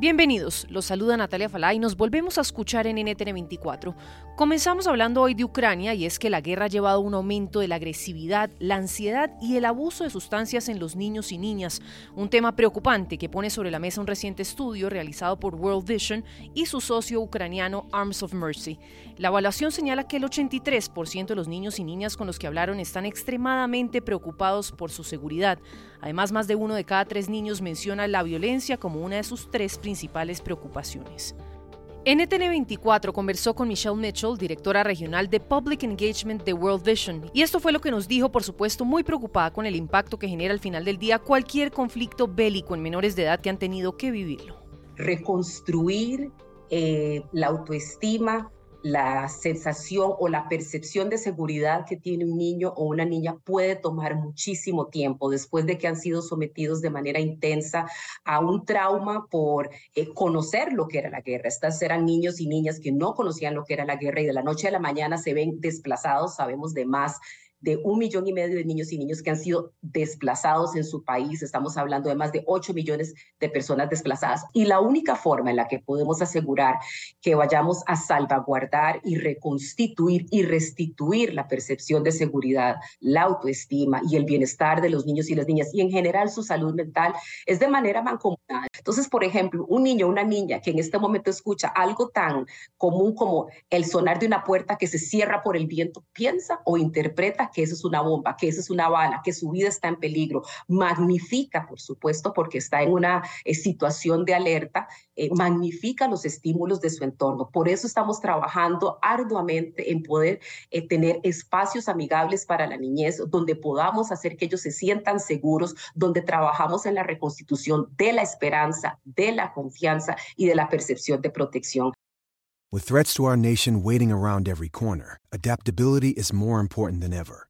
Bienvenidos, los saluda Natalia Falá y nos volvemos a escuchar en NTN 24. Comenzamos hablando hoy de Ucrania y es que la guerra ha llevado a un aumento de la agresividad, la ansiedad y el abuso de sustancias en los niños y niñas, un tema preocupante que pone sobre la mesa un reciente estudio realizado por World Vision y su socio ucraniano Arms of Mercy. La evaluación señala que el 83% de los niños y niñas con los que hablaron están extremadamente preocupados por su seguridad. Además, más de uno de cada tres niños menciona la violencia como una de sus tres principales preocupaciones. NTN 24 conversó con Michelle Mitchell, directora regional de Public Engagement de World Vision, y esto fue lo que nos dijo, por supuesto, muy preocupada con el impacto que genera al final del día cualquier conflicto bélico en menores de edad que han tenido que vivirlo. Reconstruir eh, la autoestima, la sensación o la percepción de seguridad que tiene un niño o una niña puede tomar muchísimo tiempo después de que han sido sometidos de manera intensa a un trauma por eh, conocer lo que era la guerra. Estas eran niños y niñas que no conocían lo que era la guerra y de la noche a la mañana se ven desplazados, sabemos de más de un millón y medio de niños y niños que han sido desplazados en su país. Estamos hablando de más de 8 millones de personas desplazadas. Y la única forma en la que podemos asegurar que vayamos a salvaguardar y reconstituir y restituir la percepción de seguridad, la autoestima y el bienestar de los niños y las niñas y en general su salud mental es de manera mancomunada. Entonces, por ejemplo, un niño o una niña que en este momento escucha algo tan común como el sonar de una puerta que se cierra por el viento, piensa o interpreta que eso es una bomba, que eso es una bala, que su vida está en peligro. Magnifica, por supuesto, porque está en una eh, situación de alerta, eh, magnifica los estímulos de su entorno. Por eso estamos trabajando arduamente en poder eh, tener espacios amigables para la niñez, donde podamos hacer que ellos se sientan seguros, donde trabajamos en la reconstitución de la esperanza, de la confianza y de la percepción de protección. With threats to our nation waiting around every corner, adaptability is more important than ever.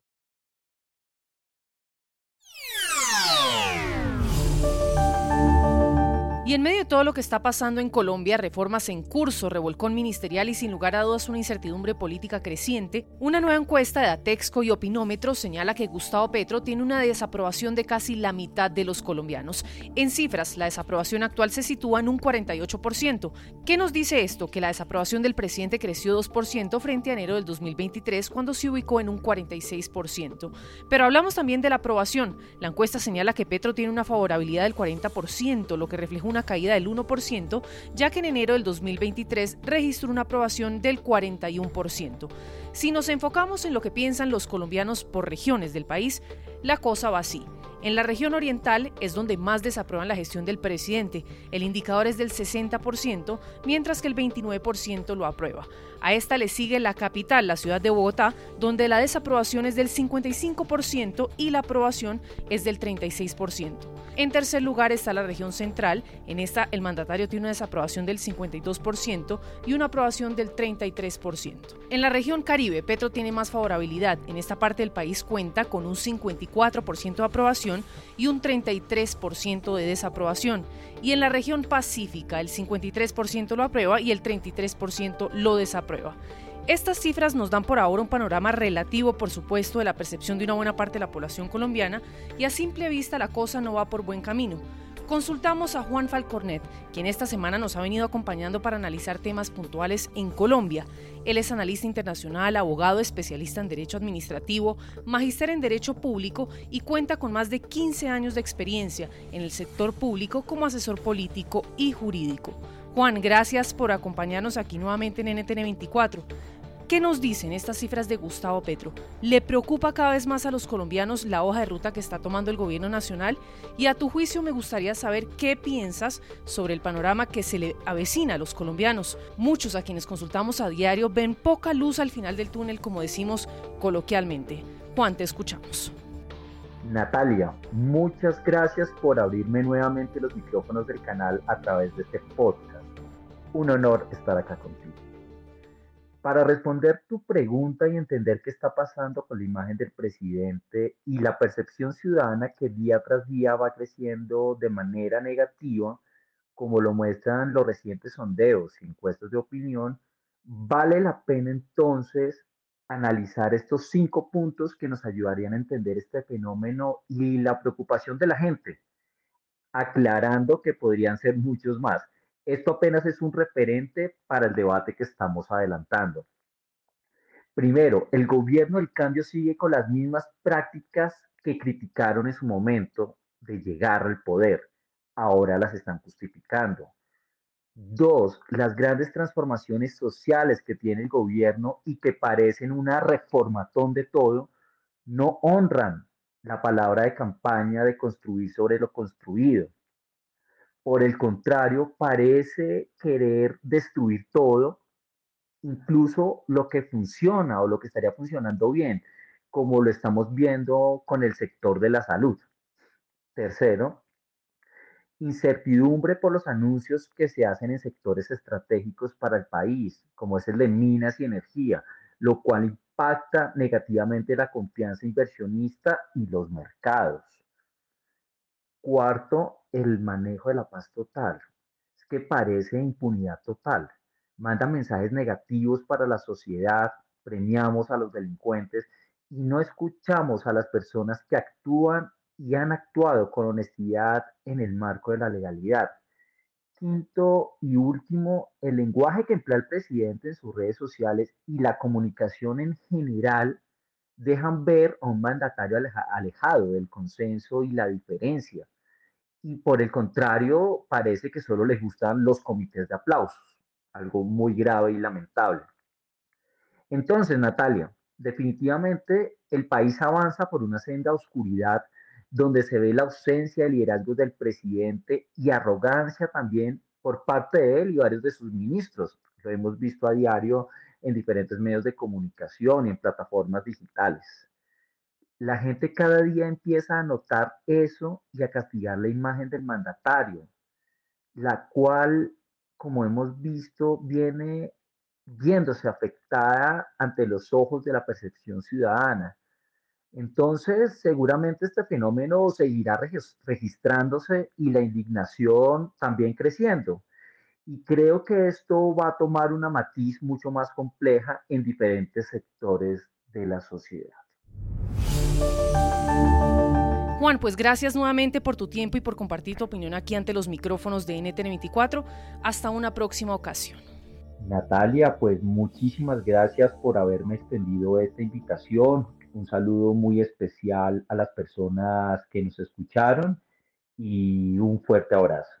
Y en medio de todo lo que está pasando en Colombia, reformas en curso, revolcón ministerial y sin lugar a dudas una incertidumbre política creciente, una nueva encuesta de Atexco y Opinómetro señala que Gustavo Petro tiene una desaprobación de casi la mitad de los colombianos. En cifras, la desaprobación actual se sitúa en un 48%. ¿Qué nos dice esto? Que la desaprobación del presidente creció 2% frente a enero del 2023 cuando se ubicó en un 46%. Pero hablamos también de la aprobación. La encuesta señala que Petro tiene una favorabilidad del 40%, lo que refleja una caída del 1%, ya que en enero del 2023 registró una aprobación del 41%. Si nos enfocamos en lo que piensan los colombianos por regiones del país, la cosa va así. En la región oriental es donde más desaprueban la gestión del presidente. El indicador es del 60%, mientras que el 29% lo aprueba. A esta le sigue la capital, la ciudad de Bogotá, donde la desaprobación es del 55% y la aprobación es del 36%. En tercer lugar está la región central. En esta el mandatario tiene una desaprobación del 52% y una aprobación del 33%. En la región Caribe, Petro tiene más favorabilidad. En esta parte del país cuenta con un 54% de aprobación y un 33% de desaprobación. Y en la región Pacífica, el 53% lo aprueba y el 33% lo desaprueba. Estas cifras nos dan por ahora un panorama relativo, por supuesto, de la percepción de una buena parte de la población colombiana y a simple vista la cosa no va por buen camino. Consultamos a Juan Falcornet, quien esta semana nos ha venido acompañando para analizar temas puntuales en Colombia. Él es analista internacional, abogado, especialista en Derecho Administrativo, magíster en Derecho Público y cuenta con más de 15 años de experiencia en el sector público como asesor político y jurídico. Juan, gracias por acompañarnos aquí nuevamente en NTN 24. ¿Qué nos dicen estas cifras de Gustavo Petro? ¿Le preocupa cada vez más a los colombianos la hoja de ruta que está tomando el gobierno nacional? Y a tu juicio me gustaría saber qué piensas sobre el panorama que se le avecina a los colombianos. Muchos a quienes consultamos a diario ven poca luz al final del túnel, como decimos coloquialmente. Juan, te escuchamos. Natalia, muchas gracias por abrirme nuevamente los micrófonos del canal a través de este podcast. Un honor estar acá contigo. Para responder tu pregunta y entender qué está pasando con la imagen del presidente y la percepción ciudadana que día tras día va creciendo de manera negativa, como lo muestran los recientes sondeos y encuestas de opinión, vale la pena entonces analizar estos cinco puntos que nos ayudarían a entender este fenómeno y la preocupación de la gente, aclarando que podrían ser muchos más. Esto apenas es un referente para el debate que estamos adelantando. Primero, el gobierno del cambio sigue con las mismas prácticas que criticaron en su momento de llegar al poder. Ahora las están justificando. Dos, las grandes transformaciones sociales que tiene el gobierno y que parecen una reformatón de todo, no honran la palabra de campaña de construir sobre lo construido. Por el contrario, parece querer destruir todo, incluso lo que funciona o lo que estaría funcionando bien, como lo estamos viendo con el sector de la salud. Tercero, incertidumbre por los anuncios que se hacen en sectores estratégicos para el país, como es el de minas y energía, lo cual impacta negativamente la confianza inversionista y los mercados. Cuarto, el manejo de la paz total. Es que parece impunidad total. Manda mensajes negativos para la sociedad, premiamos a los delincuentes y no escuchamos a las personas que actúan y han actuado con honestidad en el marco de la legalidad. Quinto y último, el lenguaje que emplea el presidente en sus redes sociales y la comunicación en general dejan ver a un mandatario alejado del consenso y la diferencia. Y por el contrario, parece que solo les gustan los comités de aplausos, algo muy grave y lamentable. Entonces, Natalia, definitivamente el país avanza por una senda oscuridad donde se ve la ausencia de liderazgo del presidente y arrogancia también por parte de él y varios de sus ministros. Lo hemos visto a diario en diferentes medios de comunicación y en plataformas digitales. La gente cada día empieza a notar eso y a castigar la imagen del mandatario, la cual, como hemos visto, viene viéndose afectada ante los ojos de la percepción ciudadana. Entonces, seguramente este fenómeno seguirá registrándose y la indignación también creciendo. Y creo que esto va a tomar una matiz mucho más compleja en diferentes sectores de la sociedad. Juan, pues gracias nuevamente por tu tiempo y por compartir tu opinión aquí ante los micrófonos de NTN24. Hasta una próxima ocasión. Natalia, pues muchísimas gracias por haberme extendido esta invitación. Un saludo muy especial a las personas que nos escucharon y un fuerte abrazo.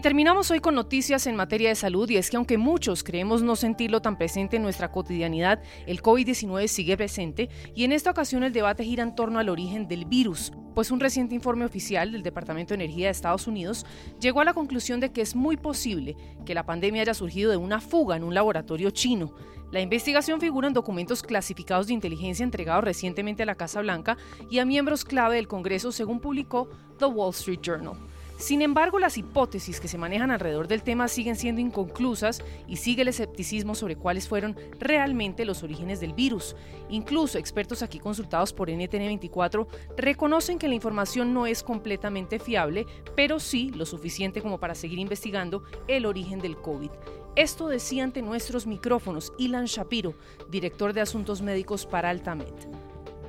Y terminamos hoy con noticias en materia de salud y es que aunque muchos creemos no sentirlo tan presente en nuestra cotidianidad, el COVID-19 sigue presente y en esta ocasión el debate gira en torno al origen del virus, pues un reciente informe oficial del Departamento de Energía de Estados Unidos llegó a la conclusión de que es muy posible que la pandemia haya surgido de una fuga en un laboratorio chino. La investigación figura en documentos clasificados de inteligencia entregados recientemente a la Casa Blanca y a miembros clave del Congreso, según publicó The Wall Street Journal. Sin embargo, las hipótesis que se manejan alrededor del tema siguen siendo inconclusas y sigue el escepticismo sobre cuáles fueron realmente los orígenes del virus. Incluso expertos aquí consultados por NTN24 reconocen que la información no es completamente fiable, pero sí lo suficiente como para seguir investigando el origen del COVID. Esto decía ante nuestros micrófonos Ilan Shapiro, director de Asuntos Médicos para Altamed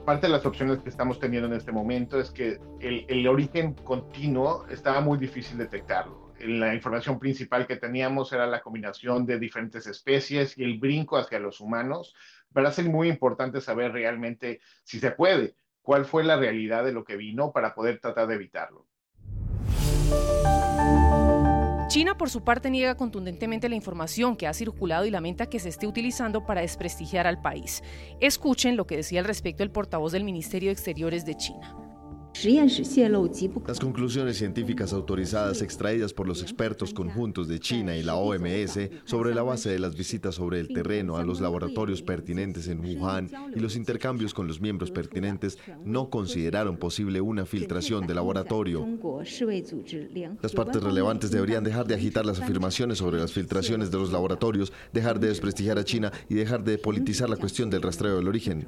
parte de las opciones que estamos teniendo en este momento es que el, origen continuo estaba muy difícil detectarlo. La información principal que teníamos era la combinación de diferentes especies y el brinco hacia los humanos. Va a ser muy importante saber realmente si se puede, cuál fue la realidad de lo que vino para poder tratar de evitarlo. China, por su parte, niega contundentemente la información que ha circulado y lamenta que se esté utilizando para desprestigiar al país. Escuchen lo que decía al respecto el portavoz del Ministerio de Exteriores de China. Las conclusiones científicas autorizadas extraídas por los expertos conjuntos de China y la OMS sobre la base de las visitas sobre el terreno a los laboratorios pertinentes en Wuhan y los intercambios con los miembros pertinentes no consideraron posible una filtración de laboratorio. Las partes relevantes deberían dejar de agitar las afirmaciones sobre las filtraciones de los laboratorios, dejar de desprestigiar a China y dejar de politizar la cuestión del rastreo del origen.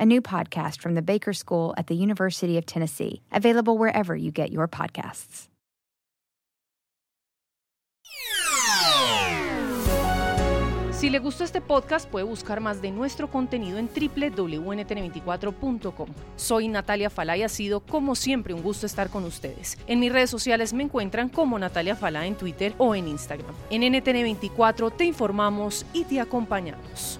a new podcast from the Baker School at the University of Tennessee, available wherever you get your podcasts. Si le gustó este podcast, puede buscar más de nuestro contenido en www.ntn24.com. Soy Natalia Falá y ha sido, como siempre, un gusto estar con ustedes. En mis redes sociales me encuentran como Natalia Falá en Twitter o en Instagram. En NTN24 te informamos y te acompañamos.